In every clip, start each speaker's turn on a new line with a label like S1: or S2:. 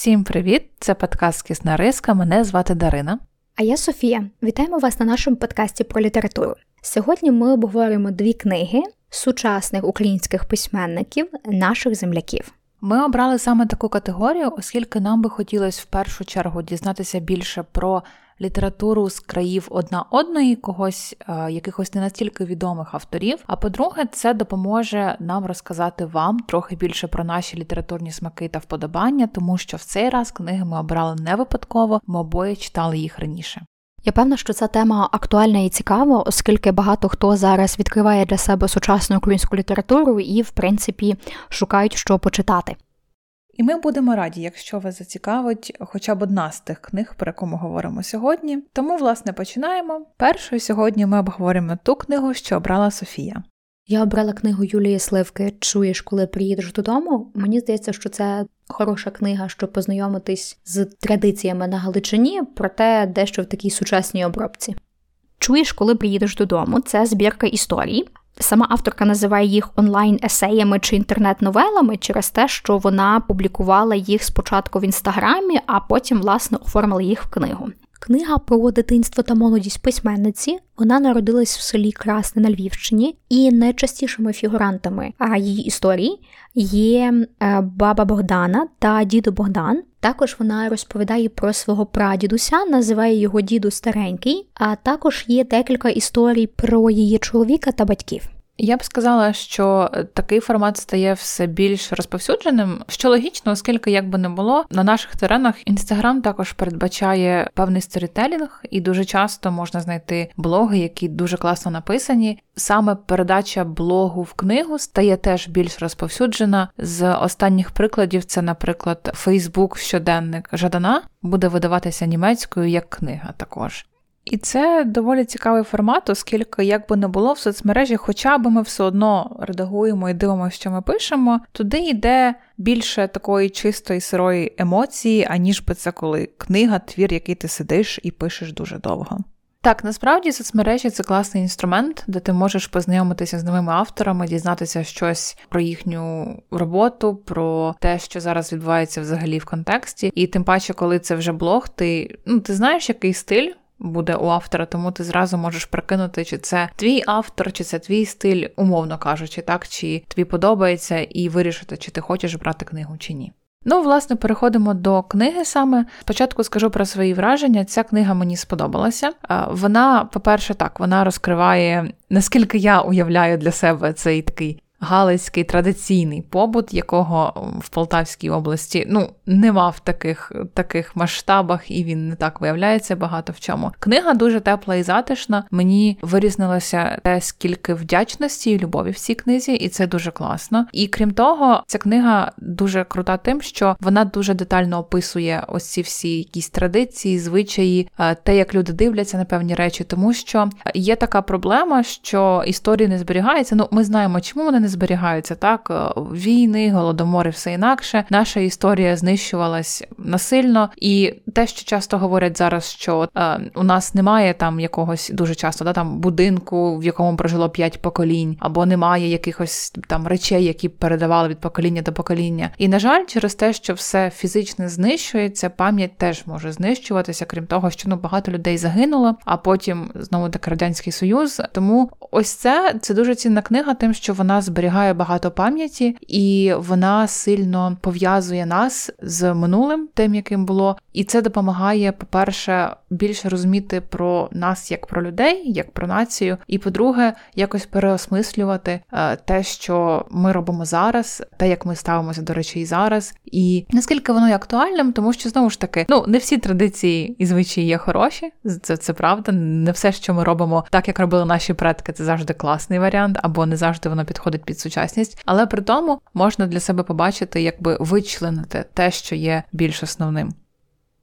S1: Всім привіт! Це подкаст Кісна Риска. Мене звати Дарина.
S2: А я Софія. Вітаємо вас на нашому подкасті про літературу. Сьогодні ми обговоримо дві книги сучасних українських письменників, наших земляків.
S1: Ми обрали саме таку категорію, оскільки нам би хотілося в першу чергу дізнатися більше про літературу з країв одна одної, когось е, якихось не настільки відомих авторів. А по-друге, це допоможе нам розказати вам трохи більше про наші літературні смаки та вподобання, тому що в цей раз книги ми обрали не випадково, ми обоє читали їх раніше.
S2: Я певна, що ця тема актуальна і цікава, оскільки багато хто зараз відкриває для себе сучасну українську літературу і, в принципі, шукають, що почитати.
S1: І ми будемо раді, якщо вас зацікавить хоча б одна з тих книг, про яку ми говоримо сьогодні. Тому, власне, починаємо. Першою сьогодні ми обговоримо ту книгу, що обрала Софія.
S2: Я обрала книгу Юлії Сливки Чуєш, коли приїдеш додому. Мені здається, що це хороша книга, щоб познайомитись з традиціями на Галичині, проте дещо в такій сучасній обробці. Чуєш, коли приїдеш додому. Це збірка історій. Сама авторка називає їх онлайн-есеями чи інтернет-новелами через те, що вона публікувала їх спочатку в інстаграмі, а потім, власне, оформила їх в книгу. Книга про дитинство та молодість письменниці. Вона народилась в селі Красне на Львівщині, і найчастішими фігурантами її історії є е, баба Богдана та дідо Богдан. Також вона розповідає про свого прадідуся, називає його діду старенький. А також є декілька історій про її чоловіка та батьків.
S1: Я б сказала, що такий формат стає все більш розповсюдженим, що логічно, оскільки як би не було на наших теренах інстаграм також передбачає певний сторітелінг, і дуже часто можна знайти блоги, які дуже класно написані. Саме передача блогу в книгу стає теж більш розповсюджена. З останніх прикладів це, наприклад, Фейсбук щоденник Жадана буде видаватися німецькою як книга також. І це доволі цікавий формат, оскільки, як би не було в соцмережі, хоча б ми все одно редагуємо і дивимося, що ми пишемо, туди йде більше такої чистої сирої емоції, аніж би це коли книга, твір, який ти сидиш і пишеш дуже довго. Так, насправді соцмережі це класний інструмент, де ти можеш познайомитися з новими авторами, дізнатися щось про їхню роботу, про те, що зараз відбувається взагалі в контексті. І тим паче, коли це вже блог, ти ну ти знаєш, який стиль буде у автора, тому ти зразу можеш прикинути, чи це твій автор, чи це твій стиль, умовно кажучи, так, чи тобі подобається, і вирішити, чи ти хочеш брати книгу чи ні. Ну, власне, переходимо до книги саме. Спочатку скажу про свої враження. Ця книга мені сподобалася. Вона, по-перше, так, вона розкриває, наскільки я уявляю для себе цей такий галицький традиційний побут, якого в Полтавській області ну нема в таких таких масштабах, і він не так виявляється багато в чому. Книга дуже тепла і затишна. Мені вирізнилося те, скільки вдячності і любові в цій книзі, і це дуже класно. І крім того, ця книга дуже крута, тим, що вона дуже детально описує ось ці всі якісь традиції, звичаї, е, те, як люди дивляться на певні речі, тому що є така проблема, що історії не зберігаються. Ну, ми знаємо, чому вони не зберігаються так. Е, війни, голодомори, все інакше. Наша історія знищувалась насильно, і те, що часто говорять зараз, що е, у нас немає там якогось дуже часто да, там будинку, в якому прожило п'ять поколінь, або немає якихось там речей, які передавали від покоління до покоління. І на жаль, через те, що все фізично знищується, пам'ять теж може знищуватися, крім того, що ну багато людей загинуло, а потім знову таки радянський союз. Тому ось це це дуже цінна книга, тим, що вона зберігає багато пам'яті, і вона сильно пов'язує нас з минулим, тим, яким було. І це допомагає, по-перше, більше розуміти про нас як про людей, як про націю. І по-друге, якось переосмислювати е, те, що ми робимо зараз, те, як ми ставимося до речей зараз, і наскільки воно є актуальним, тому що знову ж таки, ну не всі традиції і звичаї є хороші, це це правда. Не все, що ми робимо, так як робили наші предки, це завжди класний варіант, або не завжди воно підходить під сучасність, але при тому можна для себе побачити, якби вичленити те, що є більш основним.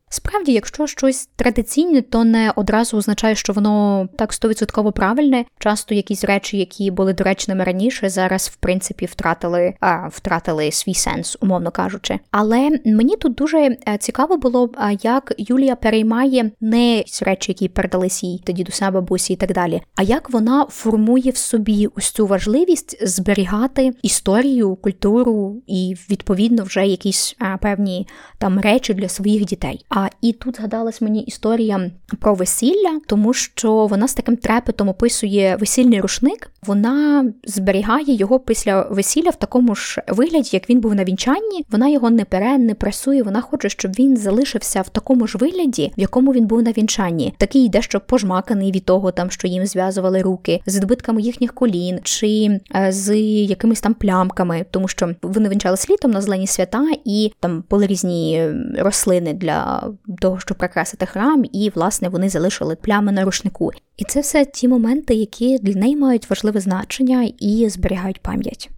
S2: Справді, якщо щось традиційне, то не одразу означає, що воно так стовідсотково правильне. Часто якісь речі, які були доречними раніше, зараз в принципі втратили а, втратили свій сенс, умовно кажучи. Але мені тут дуже е, цікаво було, як Юлія переймає не речі, які передались їй тоді до себе бабусі і так далі, а як вона формує в собі ось цю важливість зберігати історію, культуру і відповідно вже якісь а, певні там речі для своїх дітей. А і тут згадалась мені історія про весілля, тому що вона з таким трепетом описує весільний рушник. Вона зберігає його після весілля в такому ж вигляді, як він був на вінчанні. Вона його не пере, не пресує. Вона хоче, щоб він залишився в такому ж вигляді, в якому він був на вінчанні. Такий дещо пожмаканий від того, там що їм зв'язували руки з відбитками їхніх колін чи е, з якимись там плямками, тому що вони вінчалися літом на зелені свята, і там були різні рослини для того, щоб прикрасити храм, і власне вони залишили плями на рушнику. І це все ті моменти, які для неї мають важливе значення і зберігають пам'ять.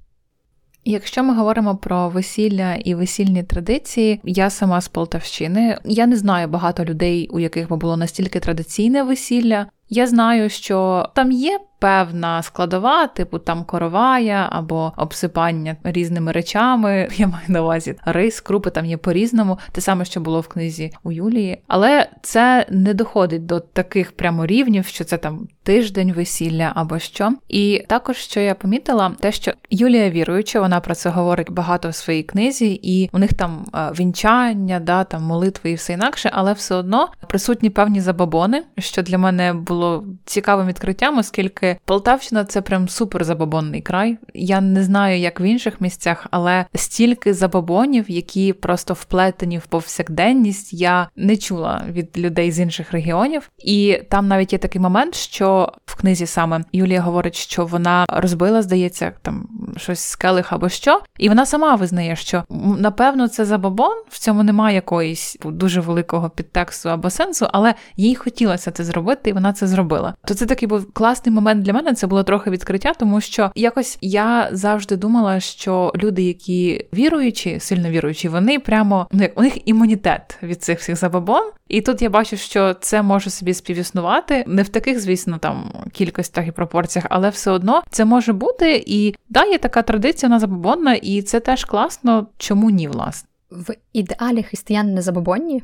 S1: Якщо ми говоримо про весілля і весільні традиції, я сама з Полтавщини. Я не знаю багато людей, у яких би було настільки традиційне весілля. Я знаю, що там є певна складова, типу там коровая або обсипання різними речами. Я маю на увазі рис, крупи там є по-різному, те саме, що було в книзі у Юлії. Але це не доходить до таких прямо рівнів, що це там тиждень весілля або що. І також що я помітила, те, що Юлія віруюча, вона про це говорить багато в своїй книзі, і у них там е, вінчання, да, там молитви і все інакше, але все одно присутні певні забобони, що для мене було цікавим відкриттям, оскільки. Полтавщина це прям супер забобонний край. Я не знаю, як в інших місцях, але стільки забобонів, які просто вплетені в повсякденність, я не чула від людей з інших регіонів. І там навіть є такий момент, що в книзі саме Юлія говорить, що вона розбила, здається, там щось з келих або що, і вона сама визнає, що напевно це забобон, в цьому немає якоїсь дуже великого підтексту або сенсу, але їй хотілося це зробити, і вона це зробила. То це такий був класний момент для мене це було трохи відкриття, тому що якось я завжди думала, що люди, які віруючі, сильно віруючі, вони прямо ну як у них імунітет від цих всіх забобон. І тут я бачу, що це може собі співіснувати не в таких, звісно, там кількостях і пропорціях, але все одно це може бути. І да, є така традиція, вона забобонна, і це теж класно. Чому ні, власне?
S2: В ідеалі християни не забобонні,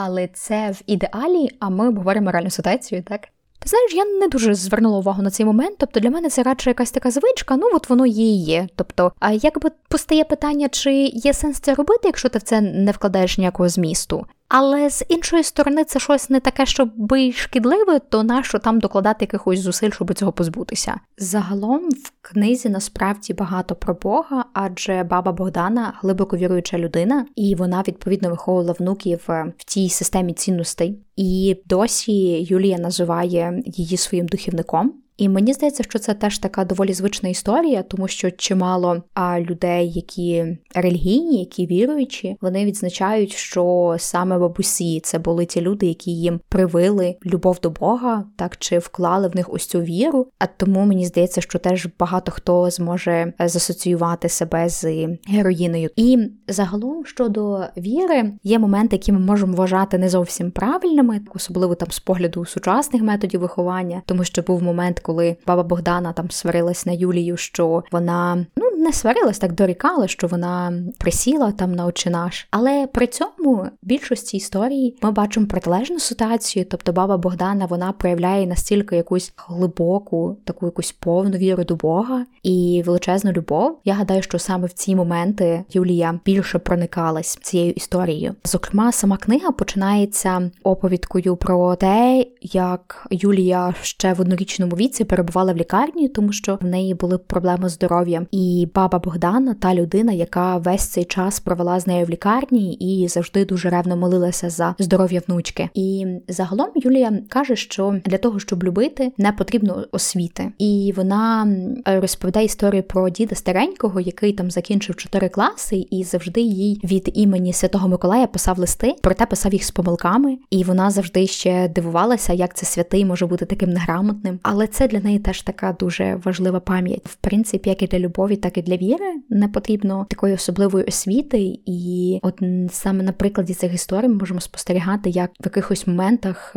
S2: але це в ідеалі, а ми обговоримо реальну ситуацію, так? Ти знаєш, я не дуже звернула увагу на цей момент. Тобто для мене це радше якась така звичка, ну от воно є і є. Тобто, а якби постає питання, чи є сенс це робити, якщо ти в це не вкладаєш ніякого змісту? Але з іншої сторони, це щось не таке, щоб би шкідливе, то нащо там докладати якихось зусиль, щоб цього позбутися. Загалом в книзі насправді багато про Бога, адже баба Богдана глибоко віруюча людина, і вона відповідно виховувала внуків е, в тій системі цінностей. І досі Юлія називає її своїм духівником. І мені здається, що це теж така доволі звична історія, тому що чимало а, людей, які релігійні, які віруючі, вони відзначають, що саме бабусі це були ті люди, які їм привили любов до Бога, так чи вклали в них ось цю віру. А тому мені здається, що теж багато хто зможе засоціювати себе з героїною. І загалом щодо віри, є моменти, які ми можемо вважати не зовсім правильними, особливо там з погляду сучасних методів виховання, тому що був момент коли баба Богдана там сварилась на Юлію, що вона ну не сварилась, так дорікала, що вона присіла там на очі наш. Але при цьому в більшості історій ми бачимо протилежну ситуацію. Тобто баба Богдана вона проявляє настільки якусь глибоку, таку якусь повну віру до Бога і величезну любов. Я гадаю, що саме в ці моменти Юлія більше проникалась цією історією. Зокрема, сама книга починається оповідкою про те, як Юлія ще в однорічному віці перебувала в лікарні, тому що в неї були проблеми з здоров'ям. І баба Богдана, та людина, яка весь цей час провела з нею в лікарні і завжди дуже ревно молилася за здоров'я внучки. І загалом Юлія каже, що для того, щоб любити, не потрібно освіти. І вона розповідає історію про діда старенького, який там закінчив чотири класи, і завжди їй від імені Святого Миколая писав листи, проте писав їх з помилками. І вона завжди ще дивувалася, як це святий може бути таким неграмотним. Але це для неї теж така дуже важлива пам'ять, в принципі, як і для любові, так таки для віри не потрібно такої особливої освіти, і от саме на прикладі цих історій ми можемо спостерігати, як в якихось моментах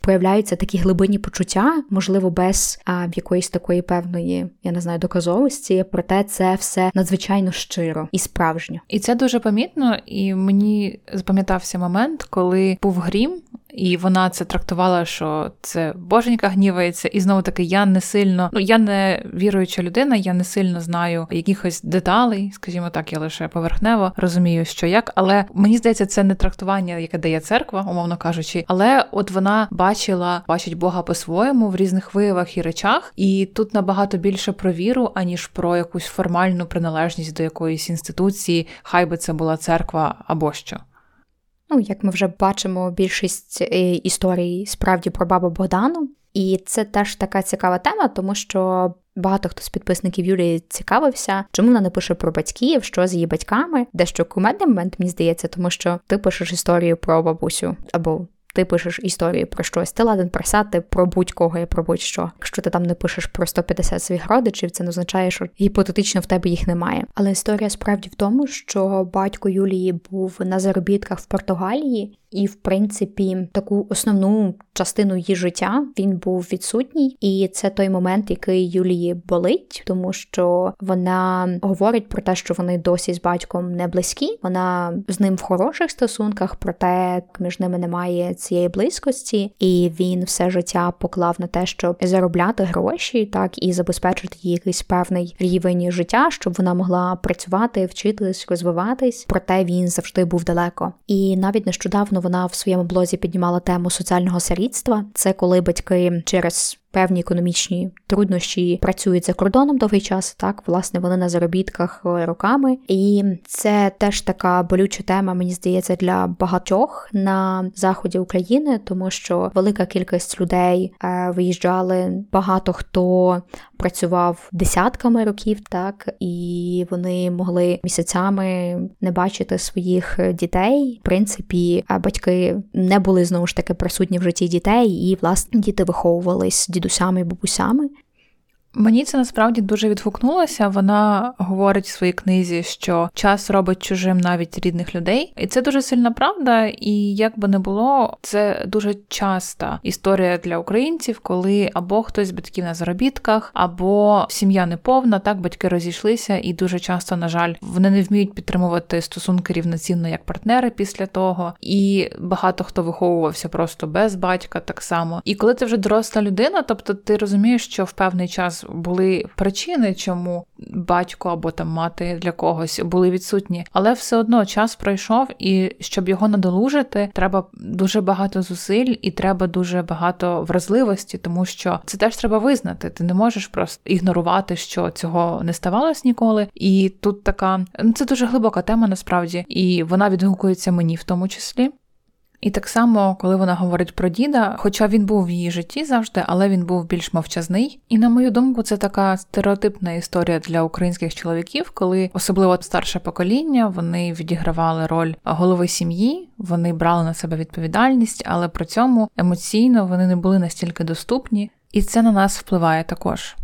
S2: проявляються такі глибинні почуття, можливо, без а, якоїсь такої певної, я не знаю, доказовості. Проте це все надзвичайно щиро і справжньо.
S1: І це дуже помітно, і мені запам'ятався момент, коли був грім. І вона це трактувала, що це боженька гнівається, і знову таки я не сильно, ну я не віруюча людина, я не сильно знаю якихось деталей, скажімо так, я лише поверхнево розумію, що як, але мені здається, це не трактування, яке дає церква, умовно кажучи. Але от вона бачила, бачить Бога по-своєму в різних виявах і речах, і тут набагато більше про віру, аніж про якусь формальну приналежність до якоїсь інституції, хай би це була церква або що.
S2: Ну, як ми вже бачимо, більшість е, історій справді про бабу Богдану, і це теж така цікава тема, тому що. Багато хто з підписників Юлії цікавився, чому вона не пише про батьків, що з її батьками, дещо кумедний момент, мені здається, тому що ти пишеш історію про бабусю або ти пишеш історії про щось, ти ладен писати про будь-кого і про будь-що. Якщо ти там не пишеш про 150 своїх родичів, це не означає, що гіпотетично в тебе їх немає. Але історія справді в тому, що батько Юлії був на заробітках в Португалії, і, в принципі, таку основну частину її життя він був відсутній, і це той момент, який Юлії болить, тому що вона говорить про те, що вони досі з батьком не близькі. Вона з ним в хороших стосунках, проте між ними немає цієї близькості, і він все життя поклав на те, щоб заробляти гроші, так і забезпечити їй якийсь певний рівень життя, щоб вона могла працювати, вчитись, розвиватись. Проте він завжди був далеко. І навіть нещодавно вона в своєму блозі піднімала тему соціального сирітства. Це коли батьки через певні економічні труднощі працюють за кордоном довгий час. Так, власне, вони на заробітках е, роками, і це теж така болюча тема, мені здається, для багатьох на заході України, тому що велика кількість людей е, виїжджали. Багато хто працював десятками років, так і вони могли місяцями не бачити своїх дітей. В принципі, батьки не були знову ж таки присутні в житті дітей, і власне діти виховувались дідусями і бабусями.
S1: Мені це насправді дуже відгукнулося. Вона говорить в своїй книзі, що час робить чужим навіть рідних людей, і це дуже сильна правда. І як би не було, це дуже часта історія для українців, коли або хтось з батьків на заробітках, або сім'я неповна, так батьки розійшлися, і дуже часто, на жаль, вони не вміють підтримувати стосунки рівноцінно як партнери після того. І багато хто виховувався просто без батька, так само. І коли ти вже доросла людина, тобто ти розумієш, що в певний час були причини, чому батько або там мати для когось були відсутні, але все одно час пройшов, і щоб його надолужити, треба дуже багато зусиль і треба дуже багато вразливості, тому що це теж треба визнати. Ти не можеш просто ігнорувати, що цього не ставалось ніколи. І тут така ну це дуже глибока тема насправді, і вона відгукується мені в тому числі. І так само, коли вона говорить про діда, хоча він був в її житті завжди, але він був більш мовчазний. І на мою думку, це така стереотипна історія для українських чоловіків, коли особливо старше покоління вони відігравали роль голови сім'ї, вони брали на себе відповідальність, але при цьому емоційно вони не були настільки доступні, і це на нас впливає також.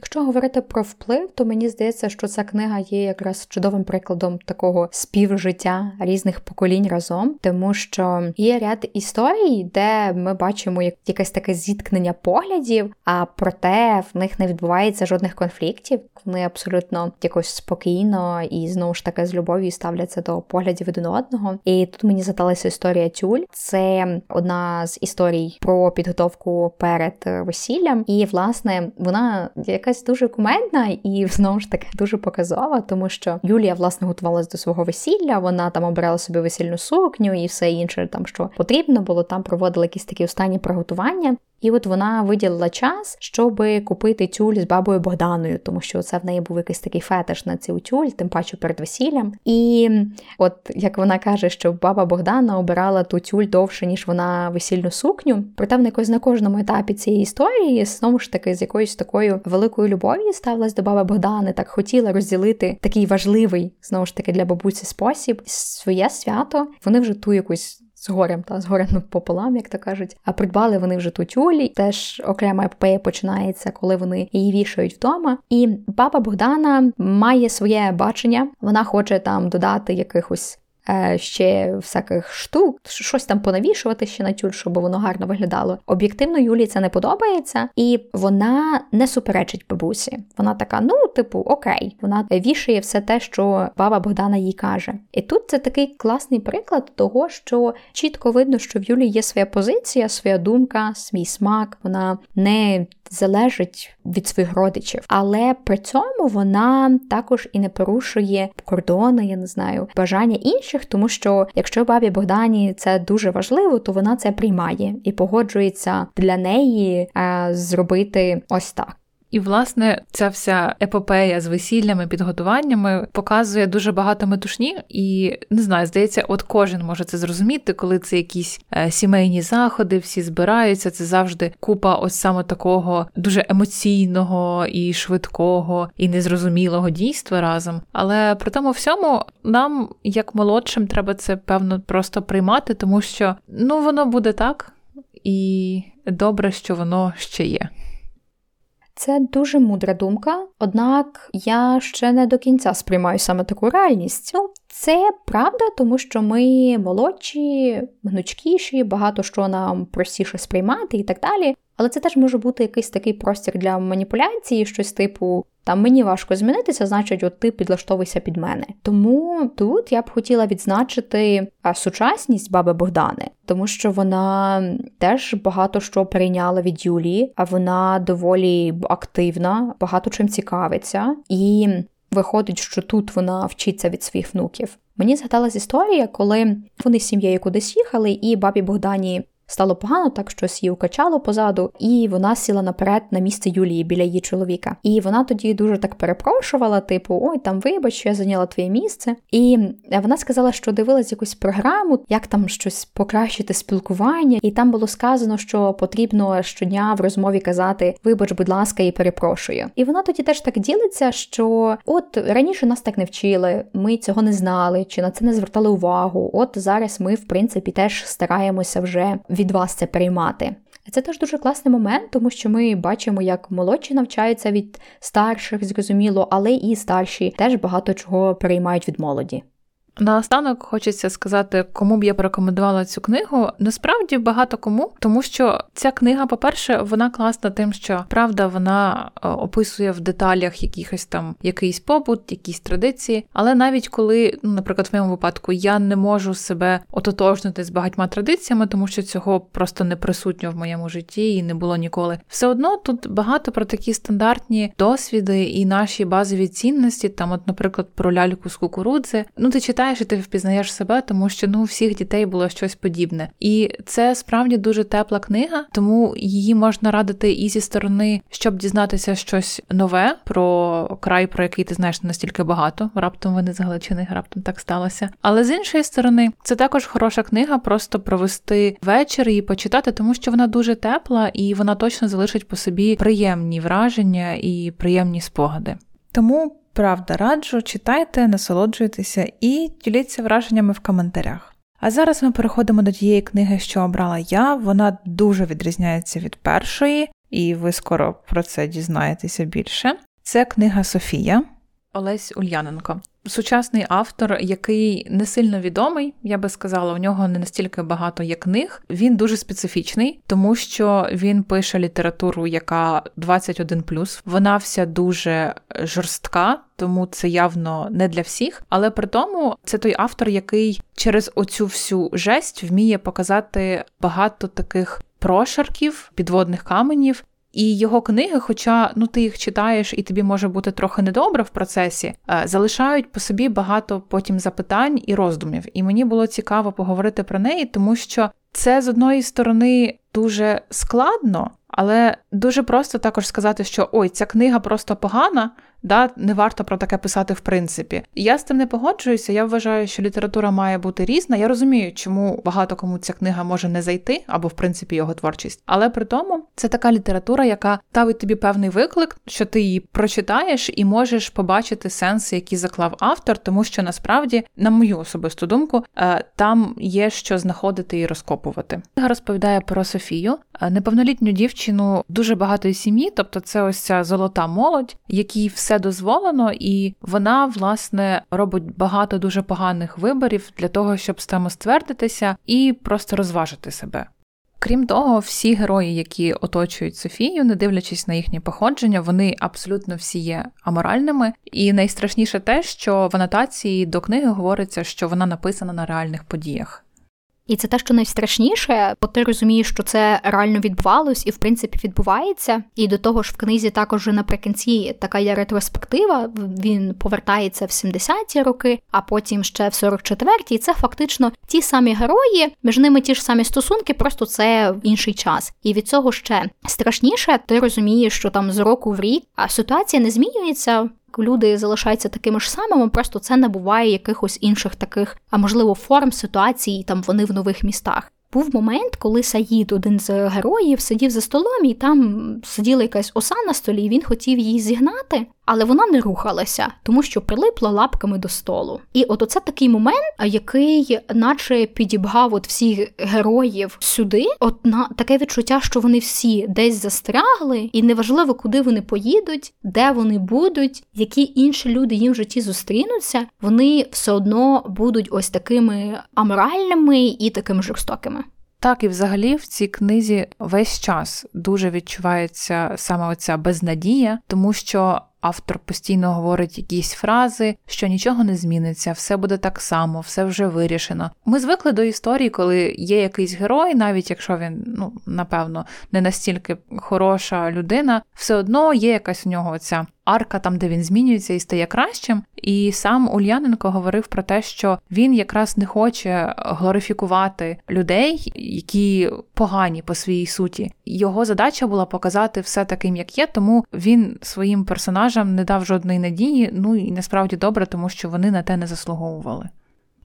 S2: Якщо говорити про вплив, то мені здається, що ця книга є якраз чудовим прикладом такого співжиття різних поколінь разом, тому що є ряд історій, де ми бачимо якесь таке зіткнення поглядів, а проте в них не відбувається жодних конфліктів. Вони абсолютно якось спокійно і знову ж таки з любов'ю ставляться до поглядів один одного. І тут мені задалася історія Тюль. Це одна з історій про підготовку перед весіллям, і власне вона якась дуже кумедна і знову ж таки дуже показова, тому що Юлія власне готувалася до свого весілля. Вона там обрала собі весільну сукню і все інше, там що потрібно було, там проводила якісь такі останні приготування. І от вона виділила час, щоб купити тюль з бабою Богданою, тому що це в неї був якийсь такий фетиш на цю тюль, тим паче перед весіллям. І от як вона каже, що баба Богдана обирала ту тюль довше, ніж вона весільну сукню. Проте в якось на кожному етапі цієї історії знову ж таки з якоюсь такою великою любов'ю ставилась до баби Богдани, так хотіла розділити такий важливий знову ж таки для бабусі спосіб своє свято. Вони вже ту якусь з горем та з горем пополам, як то кажуть. А придбали вони вже ту тюлі. Теж окрема епопея починається, коли вони її вішають вдома. І баба Богдана має своє бачення. Вона хоче там додати якихось ще всяких штук, щось там понавішувати ще на тюль, щоб воно гарно виглядало. Об'єктивно, Юлі це не подобається, і вона не суперечить бабусі. Вона така: ну, типу, окей, вона вішає все те, що баба Богдана їй каже. І тут це такий класний приклад того, що чітко видно, що в Юлі є своя позиція, своя думка, свій смак. Вона не залежить від своїх родичів, але при цьому вона також і не порушує кордони, я не знаю, бажання інших, тому що якщо бабі Богдані це дуже важливо, то вона це приймає і погоджується для неї е, зробити ось так.
S1: І, власне, ця вся епопея з весіллями, підготуваннями показує дуже багато метушні, і не знаю, здається, от кожен може це зрозуміти, коли це якісь е, сімейні заходи, всі збираються. Це завжди купа ось саме такого дуже емоційного і швидкого і незрозумілого дійства разом. Але при тому всьому нам, як молодшим, треба це певно просто приймати, тому що ну воно буде так, і добре, що воно ще є.
S2: Це дуже мудра думка, однак я ще не до кінця сприймаю саме таку реальність. Ну, це правда, тому що ми молодші, гнучкіші, багато що нам простіше сприймати і так далі. Але це теж може бути якийсь такий простір для маніпуляції, щось типу там мені важко змінитися, значить, от ти підлаштовуйся під мене. Тому тут я б хотіла відзначити сучасність баби Богдани, тому що вона теж багато що прийняла від Юлії, а вона доволі активна, багато чим цікавиться, і виходить, що тут вона вчиться від своїх внуків. Мені згадалась історія, коли вони з сім'єю кудись їхали, і бабі Богдані Стало погано, так щось її укачало позаду, і вона сіла наперед на місце Юлії біля її чоловіка. І вона тоді дуже так перепрошувала, типу, ой, там вибач, що я зайняла твоє місце. І вона сказала, що дивилась якусь програму, як там щось покращити спілкування, і там було сказано, що потрібно щодня в розмові казати Вибач, будь ласка, і перепрошую. І вона тоді теж так ділиться, що от раніше нас так не вчили, ми цього не знали, чи на це не звертали увагу. От зараз ми, в принципі, теж стараємося вже від вас це приймати. Це теж дуже класний момент, тому що ми бачимо, як молодші навчаються від старших, зрозуміло, але і старші теж багато чого приймають від молоді.
S1: Наостанок хочеться сказати, кому б я порекомендувала цю книгу. Насправді багато кому, тому що ця книга, по-перше, вона класна тим, що правда вона е, описує в деталях якихось там якийсь побут, якісь традиції. Але навіть коли, ну, наприклад, в моєму випадку я не можу себе ототожнити з багатьма традиціями, тому що цього просто не присутньо в моєму житті і не було ніколи. Все одно тут багато про такі стандартні досвіди і наші базові цінності, там, от, наприклад, про ляльку з кукурудзи. Ну, ти читаєш читаєш і ти впізнаєш себе, тому що ну у всіх дітей було щось подібне. І це справді дуже тепла книга, тому її можна радити і зі сторони, щоб дізнатися щось нове про край, про який ти знаєш настільки багато. Раптом вони з раптом так сталося. Але з іншої сторони, це також хороша книга, просто провести вечір і почитати, тому що вона дуже тепла і вона точно залишить по собі приємні враження і приємні спогади. Тому Правда, раджу, читайте, насолоджуйтеся і діліться враженнями в коментарях. А зараз ми переходимо до тієї книги, що обрала я. Вона дуже відрізняється від першої, і ви скоро про це дізнаєтеся більше. Це книга Софія Олесь Ульяненко сучасний автор, який не сильно відомий, я би сказала, у нього не настільки багато є книг. Він дуже специфічний, тому що він пише літературу, яка 21+. Вона вся дуже жорстка. Тому це явно не для всіх, але при тому це той автор, який через оцю всю жесть вміє показати багато таких прошарків, підводних каменів, і його книги, хоча ну ти їх читаєш, і тобі може бути трохи недобре в процесі, е, залишають по собі багато потім запитань і роздумів. І мені було цікаво поговорити про неї, тому що це з одної сторони дуже складно, Але дуже просто також сказати, що ой, ця книга просто погана, да, не варто про таке писати в принципі. Я з тим не погоджуюся. Я вважаю, що література має бути різна. Я розумію, чому багато кому ця книга може не зайти, або в принципі його творчість. Але при тому це така література, яка ставить тобі певний виклик, що ти її прочитаєш і можеш побачити сенси, які заклав автор, тому що насправді, на мою особисту думку, е, там є що знаходити і розкопувати. Книга розповідає про Софію, е, неповнолітню дівчину дуже багатої сім'ї, тобто це ось ця золота молодь, якій все все дозволено, і вона, власне, робить багато дуже поганих виборів для того, щоб самоствердитися і просто розважити себе. Крім того, всі герої, які оточують Софію, не дивлячись на їхнє походження, вони абсолютно всі є аморальними. І найстрашніше те, що в анотації до книги говориться, що вона написана на реальних подіях.
S2: І це те, що найстрашніше, бо ти розумієш, що це реально відбувалось і в принципі відбувається. І до того ж, в книзі також наприкінці така є ретроспектива. Він повертається в 70-ті роки, а потім ще в 44-ті. І це фактично ті самі герої, між ними ті ж самі стосунки, просто це інший час. І від цього ще страшніше, ти розумієш, що там з року в рік ситуація не змінюється люди залишаються такими ж самими, просто це набуває якихось інших таких, а можливо, форм ситуації, там вони в нових містах. Був момент, коли Саїд, один з героїв, сидів за столом, і там сиділа якась оса на столі, і він хотів її зігнати, але вона не рухалася, тому що прилипла лапками до столу. І от оце такий момент, який, наче підібгав от всіх героїв сюди, от на таке відчуття, що вони всі десь застрягли, і неважливо, куди вони поїдуть, де вони будуть, які інші люди їм в житті зустрінуться, вони все одно будуть ось такими аморальними і такими жорстокими.
S1: Так, і взагалі в цій книзі весь час дуже відчувається саме оця безнадія, тому що Автор постійно говорить якісь фрази, що нічого не зміниться, все буде так само, все вже вирішено. Ми звикли до історії, коли є якийсь герой, навіть якщо він, ну напевно, не настільки хороша людина, все одно є якась у нього ця арка, там де він змінюється і стає кращим. І сам Ульяненко говорив про те, що він якраз не хоче глорифікувати людей, які погані по своїй суті. Його задача була показати все таким, як є, тому він своїм персонажам не дав жодної надії. Ну і насправді добре, тому що вони на те не заслуговували.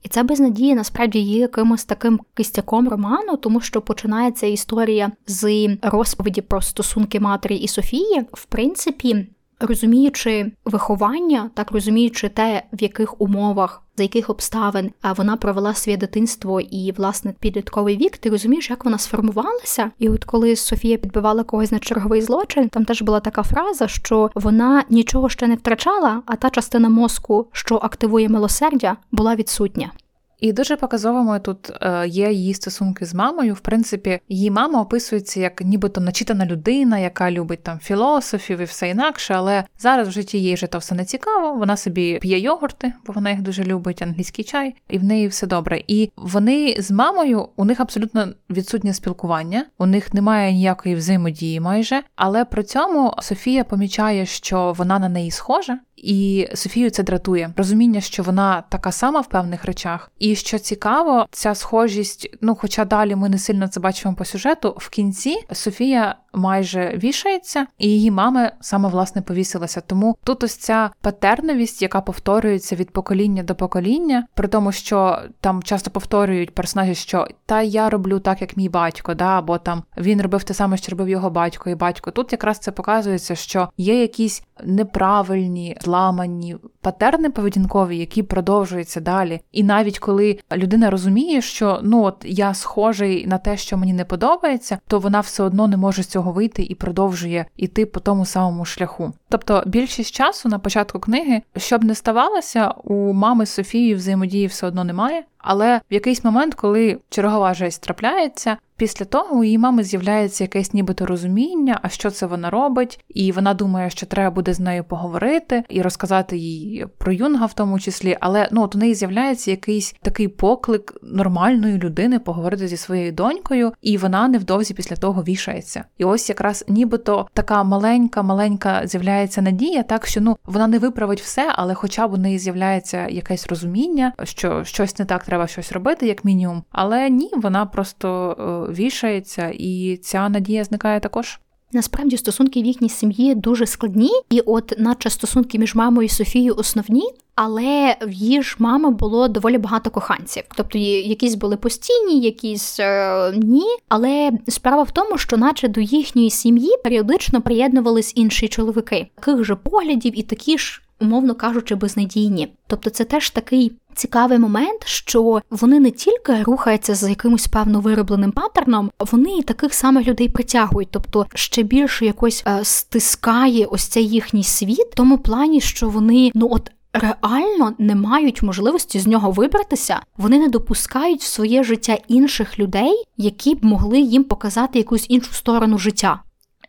S2: І ця безнадія насправді є якимось таким кистяком роману, тому що починається історія з розповіді про стосунки матері і Софії. В принципі, розуміючи виховання, так розуміючи те, в яких умовах, за яких обставин вона провела своє дитинство і власне підлітковий вік, ти розумієш, як вона сформувалася. І от коли Софія підбивала когось на черговий злочин, там теж була така фраза, що вона нічого ще не втрачала, а та частина мозку, що активує милосердя, була відсутня.
S1: І дуже показовими тут е, є її стосунки з мамою. В принципі, її мама описується як нібито начитана людина, яка любить там філософів і все інакше, але зараз в житті їй вже то все не цікаво. Вона собі п'є йогурти, бо вона їх дуже любить, англійський чай, і в неї все добре. І вони з мамою у них абсолютно відсутнє спілкування, у них немає ніякої взаємодії майже. Але при цьому Софія помічає, що вона на неї схожа. І Софію це дратує розуміння, що вона така сама в певних речах. І що цікаво, ця схожість, ну хоча далі ми не сильно це бачимо по сюжету, в кінці Софія майже вішається, і її мама саме власне повісилася. Тому тут ось ця патерновість, яка повторюється від покоління до покоління, при тому, що там часто повторюють персонажі, що та я роблю так, як мій батько, да, або там він робив те саме, що робив його батько і батько. Тут якраз це показується, що є якісь неправильні, зламані патерни поведінкові, які продовжуються далі. І навіть коли людина розуміє, що ну от я схожий на те, що мені не подобається, то вона все одно не може з цього вийти і продовжує іти по тому самому шляху. Тобто більшість часу на початку книги, щоб не ставалося, у мами Софії взаємодії все одно немає. Але в якийсь момент, коли чергова жесть трапляється, Після того у її мами з'являється якесь нібито розуміння, а що це вона робить, і вона думає, що треба буде з нею поговорити і розказати їй про юнга, в тому числі. Але ну от у неї з'являється якийсь такий поклик нормальної людини поговорити зі своєю донькою, і вона невдовзі після того вішається. І ось якраз нібито така маленька, маленька з'являється надія, так що ну вона не виправить все, але хоча б у неї з'являється якесь розуміння, що щось не так треба щось робити, як мінімум. Але ні, вона просто. Вішається, і ця надія зникає також.
S2: Насправді стосунки в їхній сім'ї дуже складні, і, от, наче стосунки між мамою і Софією основні, але в її ж мами було доволі багато коханців. Тобто якісь були постійні, якісь е, ні. Але справа в тому, що, наче до їхньої сім'ї, періодично приєднувались інші чоловіки, таких же поглядів і такі ж умовно кажучи, безнадійні. Тобто, це теж такий цікавий момент, що вони не тільки рухаються за якимось певно виробленим паттерном, вони і таких самих людей притягують, тобто ще більше якось е, стискає ось цей їхній світ, в тому плані, що вони ну от. Реально не мають можливості з нього вибратися, вони не допускають в своє життя інших людей, які б могли їм показати якусь іншу сторону життя.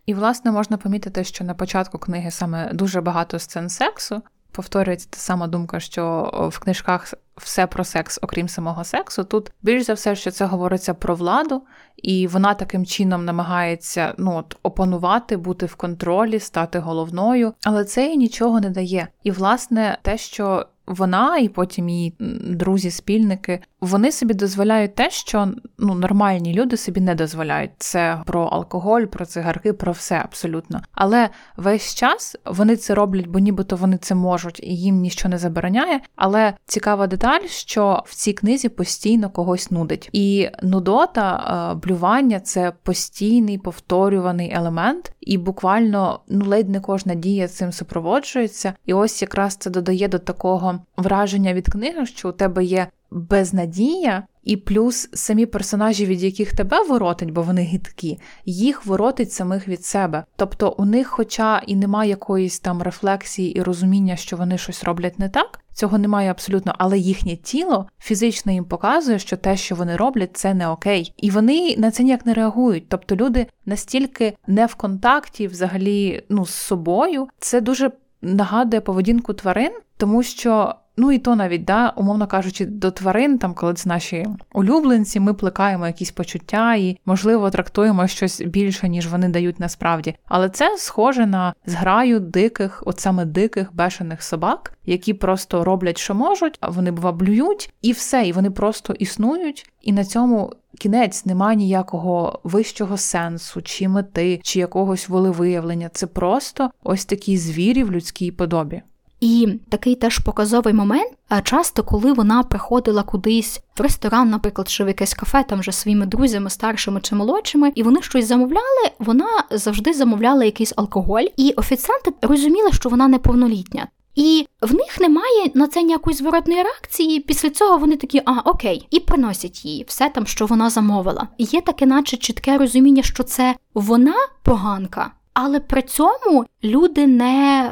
S1: І, власне, можна помітити, що на початку книги саме дуже багато сцен сексу. Повторюється та сама думка, що в книжках все про секс, окрім самого сексу. Тут більш за все, що це говориться про владу, і вона таким чином намагається ну от опанувати, бути в контролі, стати головною, але це їй нічого не дає. І власне те, що вона і потім її друзі-спільники, вони собі дозволяють те, що ну нормальні люди собі не дозволяють. Це про алкоголь, про цигарки, про все абсолютно. Але весь час вони це роблять, бо нібито вони це можуть і їм нічого не забороняє. Але цікава деталь, що в цій книзі постійно когось нудить, і нудота, е, блювання це постійний повторюваний елемент, і буквально ну ледь не кожна дія цим супроводжується. І ось якраз це додає до такого враження від книги, що у тебе є безнадія, і плюс самі персонажі, від яких тебе воротить, бо вони гидкі, їх воротить самих від себе. Тобто у них, хоча і немає якоїсь там рефлексії і розуміння, що вони щось роблять не так. Цього немає абсолютно, але їхнє тіло фізично їм показує, що те, що вони роблять, це не окей, і вони на це ніяк не реагують. Тобто люди настільки не в контакті, взагалі, ну з собою, це дуже нагадує поведінку тварин, тому що. Ну і то навіть, да, умовно кажучи, до тварин, там, коли це наші улюбленці, ми плекаємо якісь почуття і, можливо, трактуємо щось більше, ніж вони дають насправді. Але це схоже на зграю диких, от саме диких бешених собак, які просто роблять, що можуть, а вони блюють, і все, і вони просто існують, і на цьому. Кінець немає ніякого вищого сенсу, чи мети, чи якогось волевиявлення. Це просто ось такі звірі в людській подобі.
S2: І такий теж показовий момент. А часто, коли вона приходила кудись в ресторан, наприклад, чи в якесь кафе там вже своїми друзями, старшими чи молодшими, і вони щось замовляли, вона завжди замовляла якийсь алкоголь, і офіціанти розуміли, що вона неповнолітня. І в них немає на це ніякої зворотної реакції. Після цього вони такі, а окей, і приносять їй все там, що вона замовила. Є таке, наче чітке розуміння, що це вона поганка, але при цьому люди не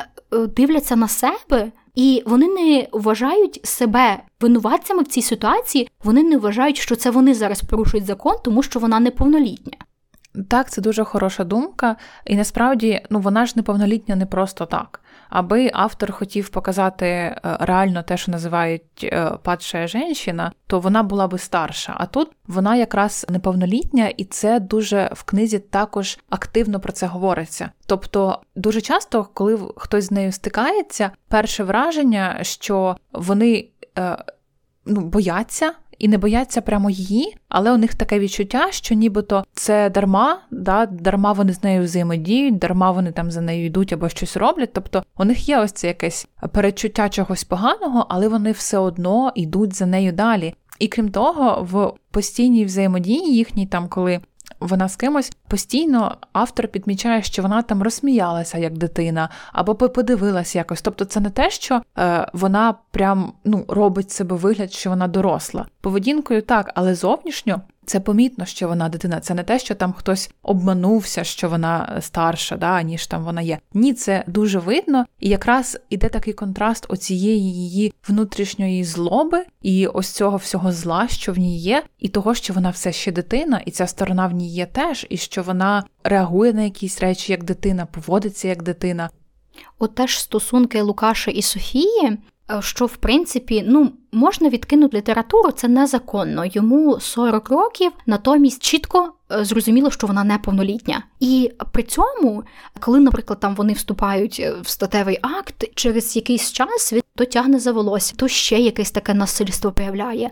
S2: дивляться на себе, і вони не вважають себе винуватцями в цій ситуації. Вони не вважають, що це вони зараз порушують закон, тому що вона неповнолітня.
S1: Так, це дуже хороша думка, і насправді ну вона ж неповнолітня не просто так аби автор хотів показати е, реально те, що називають е, падша жінка, то вона була би старша. А тут вона якраз неповнолітня, і це дуже в книзі також активно про це говориться. Тобто, дуже часто, коли хтось з нею стикається, перше враження, що вони е, ну, бояться і не бояться прямо її, але у них таке відчуття, що нібито це дарма, да, дарма вони з нею взаємодіють, дарма вони там за нею йдуть або щось роблять. Тобто у них є ось це якесь передчуття чогось поганого, але вони все одно йдуть за нею далі. І крім того, в постійній взаємодії їхній, там коли вона з кимось постійно автор підмічає, що вона там розсміялася як дитина, або подивилася якось. Тобто, це не те, що е, вона прям ну робить себе вигляд, що вона доросла. Поведінкою так, але зовнішньо це помітно, що вона дитина. Це не те, що там хтось обманувся, що вона старша, да, ніж там вона є. Ні, це дуже видно, і якраз іде такий контраст оцієї її внутрішньої злоби і ось цього всього зла, що в ній є, і того, що вона все ще дитина, і ця сторона в ній є теж, і що вона реагує на якісь речі як дитина, поводиться як дитина.
S2: От теж стосунки Лукаша і Софії Е, що в принципі ну можна відкинути літературу, це незаконно. Йому 40 років, натомість чітко зрозуміло, що вона неповнолітня. І при цьому, коли, наприклад, там вони вступають е, в статевий акт, через якийсь час він то тягне за волосся, то ще якесь таке насильство проявляє.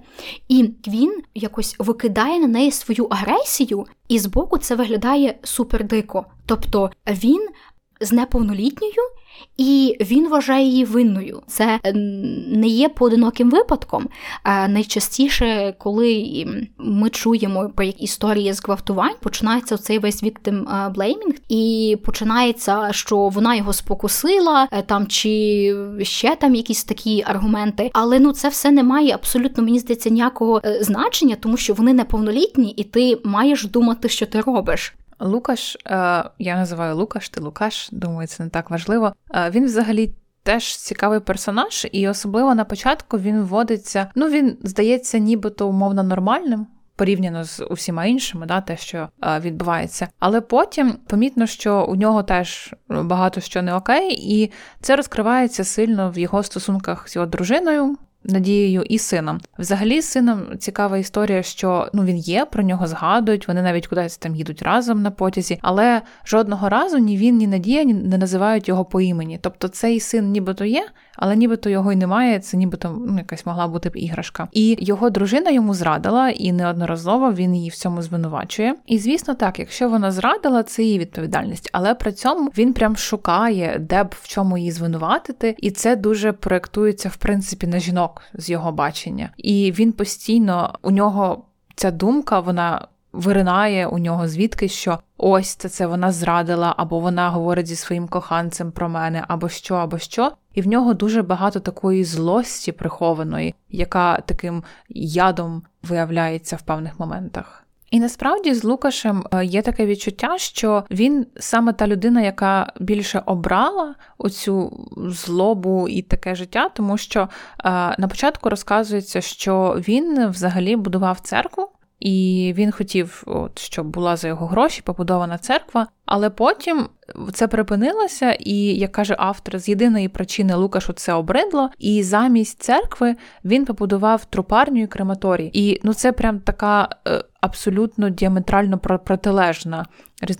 S2: І він якось викидає на неї свою агресію, і збоку це виглядає супер дико. Тобто він з неповнолітньою і він вважає її винною. Це е, не є поодиноким випадком. Найчастіше, коли ми чуємо про історії зґвалтувань, починається цей весь віктим блеймінг, і починається, що вона його спокусила, е, там чи ще там якісь такі аргументи. Але ну це все не має абсолютно мені здається ніякого е, значення, тому що вони неповнолітні, і ти маєш думати, що ти робиш.
S1: Лукаш, е, я називаю Лукаш, ти Лукаш, думаю, це не так важливо. Е, він взагалі. Теж цікавий персонаж, і особливо на початку він вводиться. Ну він здається, нібито умовно нормальним порівняно з усіма іншими, да, те, що е, відбувається. Але потім помітно, що у нього теж багато що не окей, і це розкривається сильно в його стосунках з його дружиною. Надією і сином. Взагалі, з сином цікава історія, що ну він є, про нього згадують, вони навіть кудись там їдуть разом на потязі, але жодного разу ні він, ні Надія не називають його по імені. Тобто цей син нібито є, але нібито його й немає. Це нібито ну, якась могла бути б іграшка. І його дружина йому зрадила, і неодноразово він її в цьому звинувачує. І звісно, так, якщо вона зрадила, це її відповідальність, але при цьому він прям шукає, де б в чому її звинуватити, і це дуже проектується в принципі на жінок з його бачення. І він постійно у нього ця думка, вона. Виринає у нього звідки, що ось це це вона зрадила, або вона говорить зі своїм коханцем про мене, або що, або що. І в нього дуже багато такої злості прихованої, яка таким ядом виявляється в певних моментах. І насправді з Лукашем е, є таке відчуття, що він саме та людина, яка більше обрала оцю злобу і таке життя, тому що е, на початку розказується, що він взагалі будував церкву. І він хотів, от, щоб була за його гроші побудована церква, але потім це припинилося, і як каже автор, з єдиної причини Лукашу це обридло, і замість церкви він побудував трупарню і крематорій. І ну це прям така е, абсолютно діаметрально протилежна.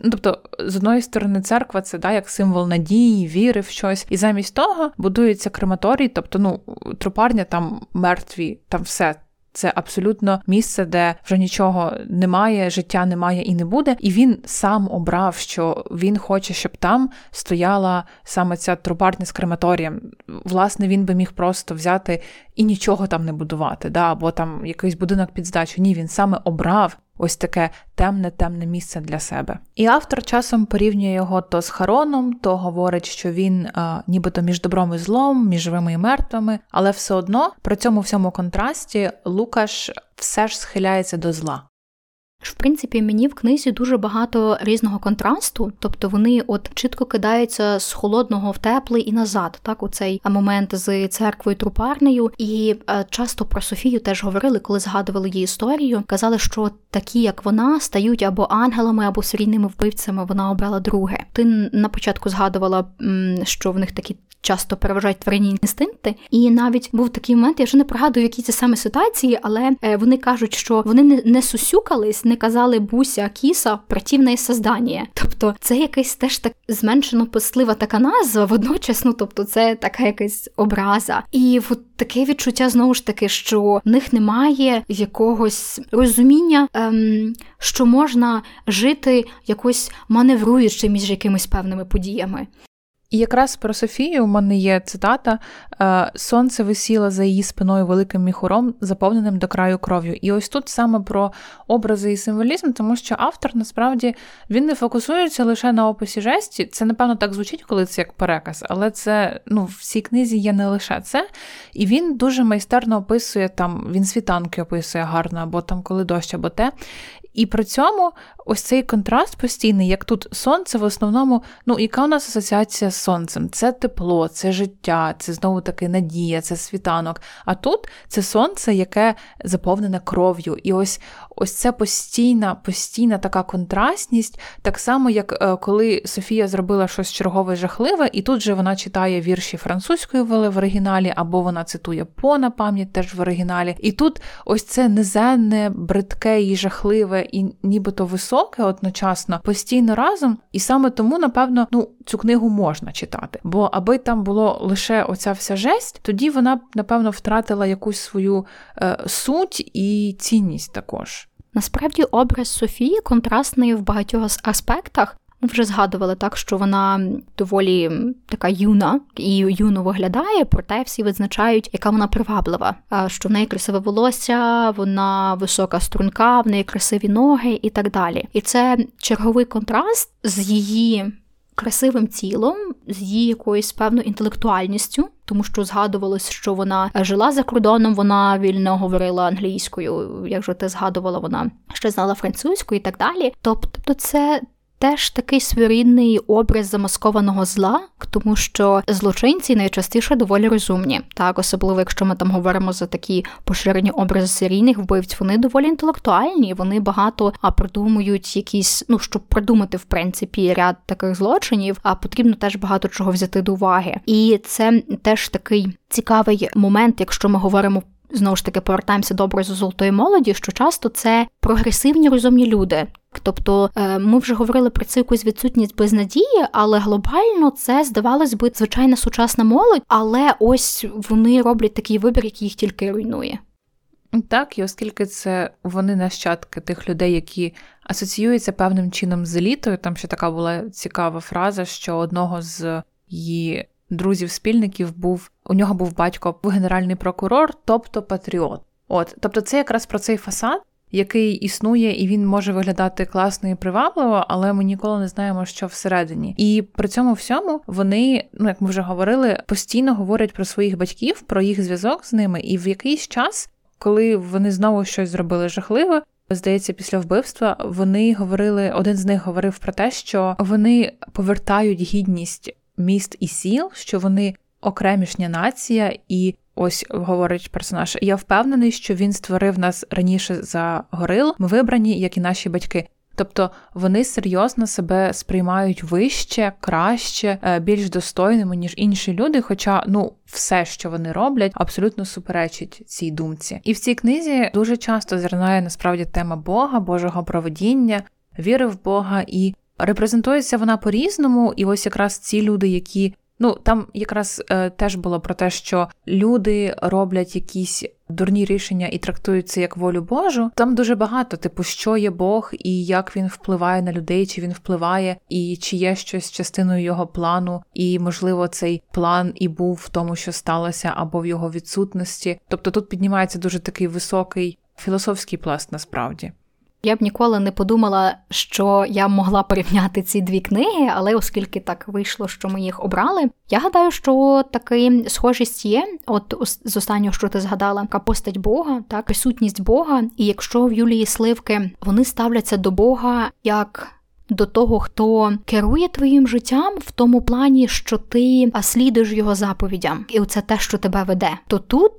S1: Ну, Тобто, з одної сторони, церква це да, як символ надії, віри в щось, і замість того будується крематорій, тобто ну трупарня там мертві, там все. Це абсолютно місце, де вже нічого немає, життя немає і не буде. І він сам обрав, що він хоче, щоб там стояла саме ця трубарня з крематорієм. Власне, він би міг просто взяти і нічого там не будувати, да, або там якийсь будинок під здачу. Ні, він саме обрав ось таке темне, темне місце для себе. І автор часом порівнює його то з Хароном, то говорить, що він е, нібито між добром і злом, між живими і мертвими, але все одно при цьому всьому контрасті Лукаш все ж схиляється до зла.
S2: В принципі, мені в книзі дуже багато різного контрасту, тобто вони от чітко кидаються з холодного в теплий і назад, так у цей момент з церквою трупарнею. І е, часто про Софію теж говорили, коли згадували її історію. Казали, що такі, як вона, стають або ангелами, або серійними вбивцями. Вона обрала друге. Ти на початку згадувала, що в них такі часто переважають тваринні інстинкти. І навіть був такий момент, я вже не пригадую, які це саме ситуації, але е, вони кажуть, що вони не, не сусюкались, не казали буся, кіса, противне создання. Тобто це якась теж так зменшено пислива така назва, водночас, ну тобто, це така якась образа. І от таке відчуття знову ж таки, що в них немає якогось розуміння, ем, що можна жити якось маневруючи між якимись певними подіями.
S1: І якраз про Софію у мене є цитата: «Е, Сонце висіло за її спиною великим міхуром, заповненим до краю кров'ю. І ось тут саме про образи і символізм, тому що автор насправді він не фокусується лише на описі жесті. Це, напевно, так звучить, коли це як переказ, але це ну, в цій книзі є не лише це. І він дуже майстерно описує там, він світанки описує гарно, або там коли дощ, або те. І при цьому ось цей контраст постійний, як тут сонце, в основному, ну, яка у нас асоціація з сонцем? Це тепло, це життя, це знову таки надія, це світанок. А тут це сонце, яке заповнене кров'ю. І ось ось це постійна, постійна така контрастність, так само, як е, коли Софія зробила щось чергове жахливе, і тут же вона читає вірші французької в оригіналі, або вона цитує по на пам'ять теж в оригіналі. І тут ось це неземне, бридке і жахливе, і нібито високе одночасно постійно разом. І саме тому, напевно, ну цю книгу можна читати. Бо аби там було лише оця вся жесть, тоді вона напевно втратила якусь свою е, суть і цінність також.
S2: Насправді образ Софії контрастний в багатьох аспектах. Ми вже згадували так, що вона доволі така юна і юно виглядає, проте всі визначають, яка вона приваблива. Що в неї красиве волосся, вона висока струнка, в неї красиві ноги і так далі. І це черговий контраст з її красивим тілом, з її якоюсь певною інтелектуальністю, тому що згадувалось, що вона жила за кордоном, вона вільно говорила англійською. Як же ти згадувала, вона ще знала французьку і так далі. Тобто, це теж такий своєрідний образ замаскованого зла, тому що злочинці найчастіше доволі розумні. Так, особливо, якщо ми там говоримо за такі поширені образи серійних вбивць, вони доволі інтелектуальні, вони багато а продумують якісь, ну щоб продумати в принципі ряд таких злочинів, а потрібно теж багато чого взяти до уваги. І це теж такий цікавий момент, якщо ми говоримо знову ж таки повертаємося до образу золотої молоді, що часто це прогресивні розумні люди. Тобто е, ми вже говорили про цю якусь відсутність безнадії, але глобально це здавалось би звичайна сучасна молодь, але ось вони роблять такий вибір, який їх тільки руйнує.
S1: Так, і оскільки це вони нащадки тих людей, які асоціюються певним чином з елітою, там ще така була цікава фраза, що одного з її друзів-спільників був у нього був батько генеральний прокурор, тобто патріот. От, тобто, це якраз про цей фасад, який існує, і він може виглядати класно і привабливо, але ми ніколи не знаємо, що всередині. І при цьому всьому вони, ну як ми вже говорили, постійно говорять про своїх батьків, про їх зв'язок з ними, і в якийсь час, коли вони знову щось зробили жахливе. Здається, після вбивства вони говорили, один з них говорив про те, що вони повертають гідність міст і сіл, що вони окремішня нація, і ось говорить персонаж. Я впевнений, що він створив нас раніше за горил. Ми вибрані, як і наші батьки. Тобто вони серйозно себе сприймають вище, краще, е, більш достойними ніж інші люди. Хоча ну все, що вони роблять, абсолютно суперечить цій думці. І в цій книзі дуже часто зернає насправді тема Бога, Божого проведіння, віри в Бога і Репрезентується вона по-різному, і ось якраз ці люди, які ну там якраз е, теж було про те, що люди роблять якісь дурні рішення і трактують це як волю Божу. Там дуже багато, типу, що є Бог, і як він впливає на людей, чи він впливає, і чи є щось частиною його плану, і можливо цей план і був в тому, що сталося, або в його відсутності. Тобто тут піднімається дуже такий високий філософський пласт насправді.
S2: Я б ніколи не подумала, що я могла порівняти ці дві книги, але оскільки так вийшло, що ми їх обрали, я гадаю, що таки схожість є. От з останнього, що ти згадала, така постать Бога, так присутність Бога. І якщо в Юлії Сливки вони ставляться до Бога як. До того, хто керує твоїм життям в тому плані, що ти слідуєш його заповідям, і це те, що тебе веде, то тут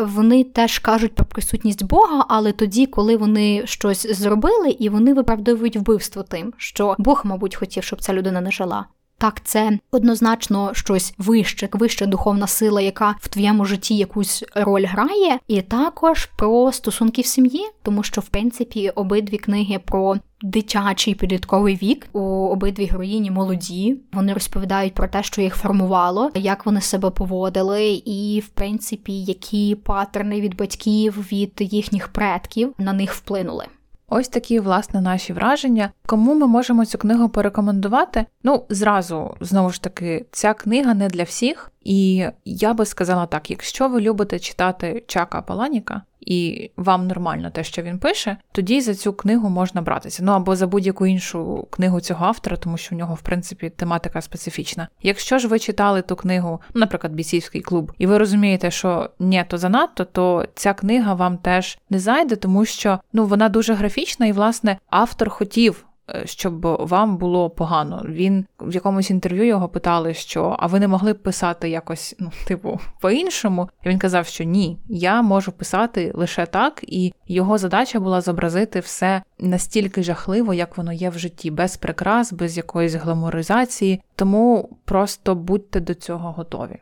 S2: вони теж кажуть про присутність Бога, але тоді, коли вони щось зробили, і вони виправдовують вбивство тим, що Бог, мабуть, хотів, щоб ця людина не жила. Так, це однозначно щось вище, вища духовна сила, яка в твоєму житті якусь роль грає, і також про стосунки в сім'ї, тому що в принципі обидві книги про дитячий підлітковий вік у обидві героїні молоді. Вони розповідають про те, що їх формувало, як вони себе поводили, і в принципі які паттерни від батьків від їхніх предків на них вплинули.
S1: Ось такі власне наші враження. Кому ми можемо цю книгу порекомендувати? Ну, зразу знову ж таки, ця книга не для всіх, і я би сказала так: якщо ви любите читати Чака Паланіка, і вам нормально те, що він пише, тоді за цю книгу можна братися. Ну або за будь-яку іншу книгу цього автора, тому що в нього, в принципі, тематика специфічна. Якщо ж ви читали ту книгу, наприклад, бійцівський клуб, і ви розумієте, що ні, то занадто, то ця книга вам теж не зайде, тому що ну вона дуже графічна, і власне автор хотів щоб вам було погано. Він в якомусь інтерв'ю його питали, що а ви не могли б писати якось, ну, типу, по-іншому. І він казав, що ні, я можу писати лише так, і його задача була зобразити все настільки жахливо, як воно є в житті, без прикрас, без якоїсь гламоризації. Тому просто будьте до цього готові.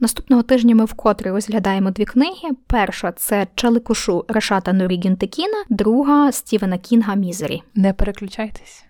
S2: Наступного тижня ми вкотре розглядаємо дві книги. Перша це Чаликушу Решата Нурі Гінтекіна, друга Стівена Кінга Мізері.
S1: Не переключайтесь.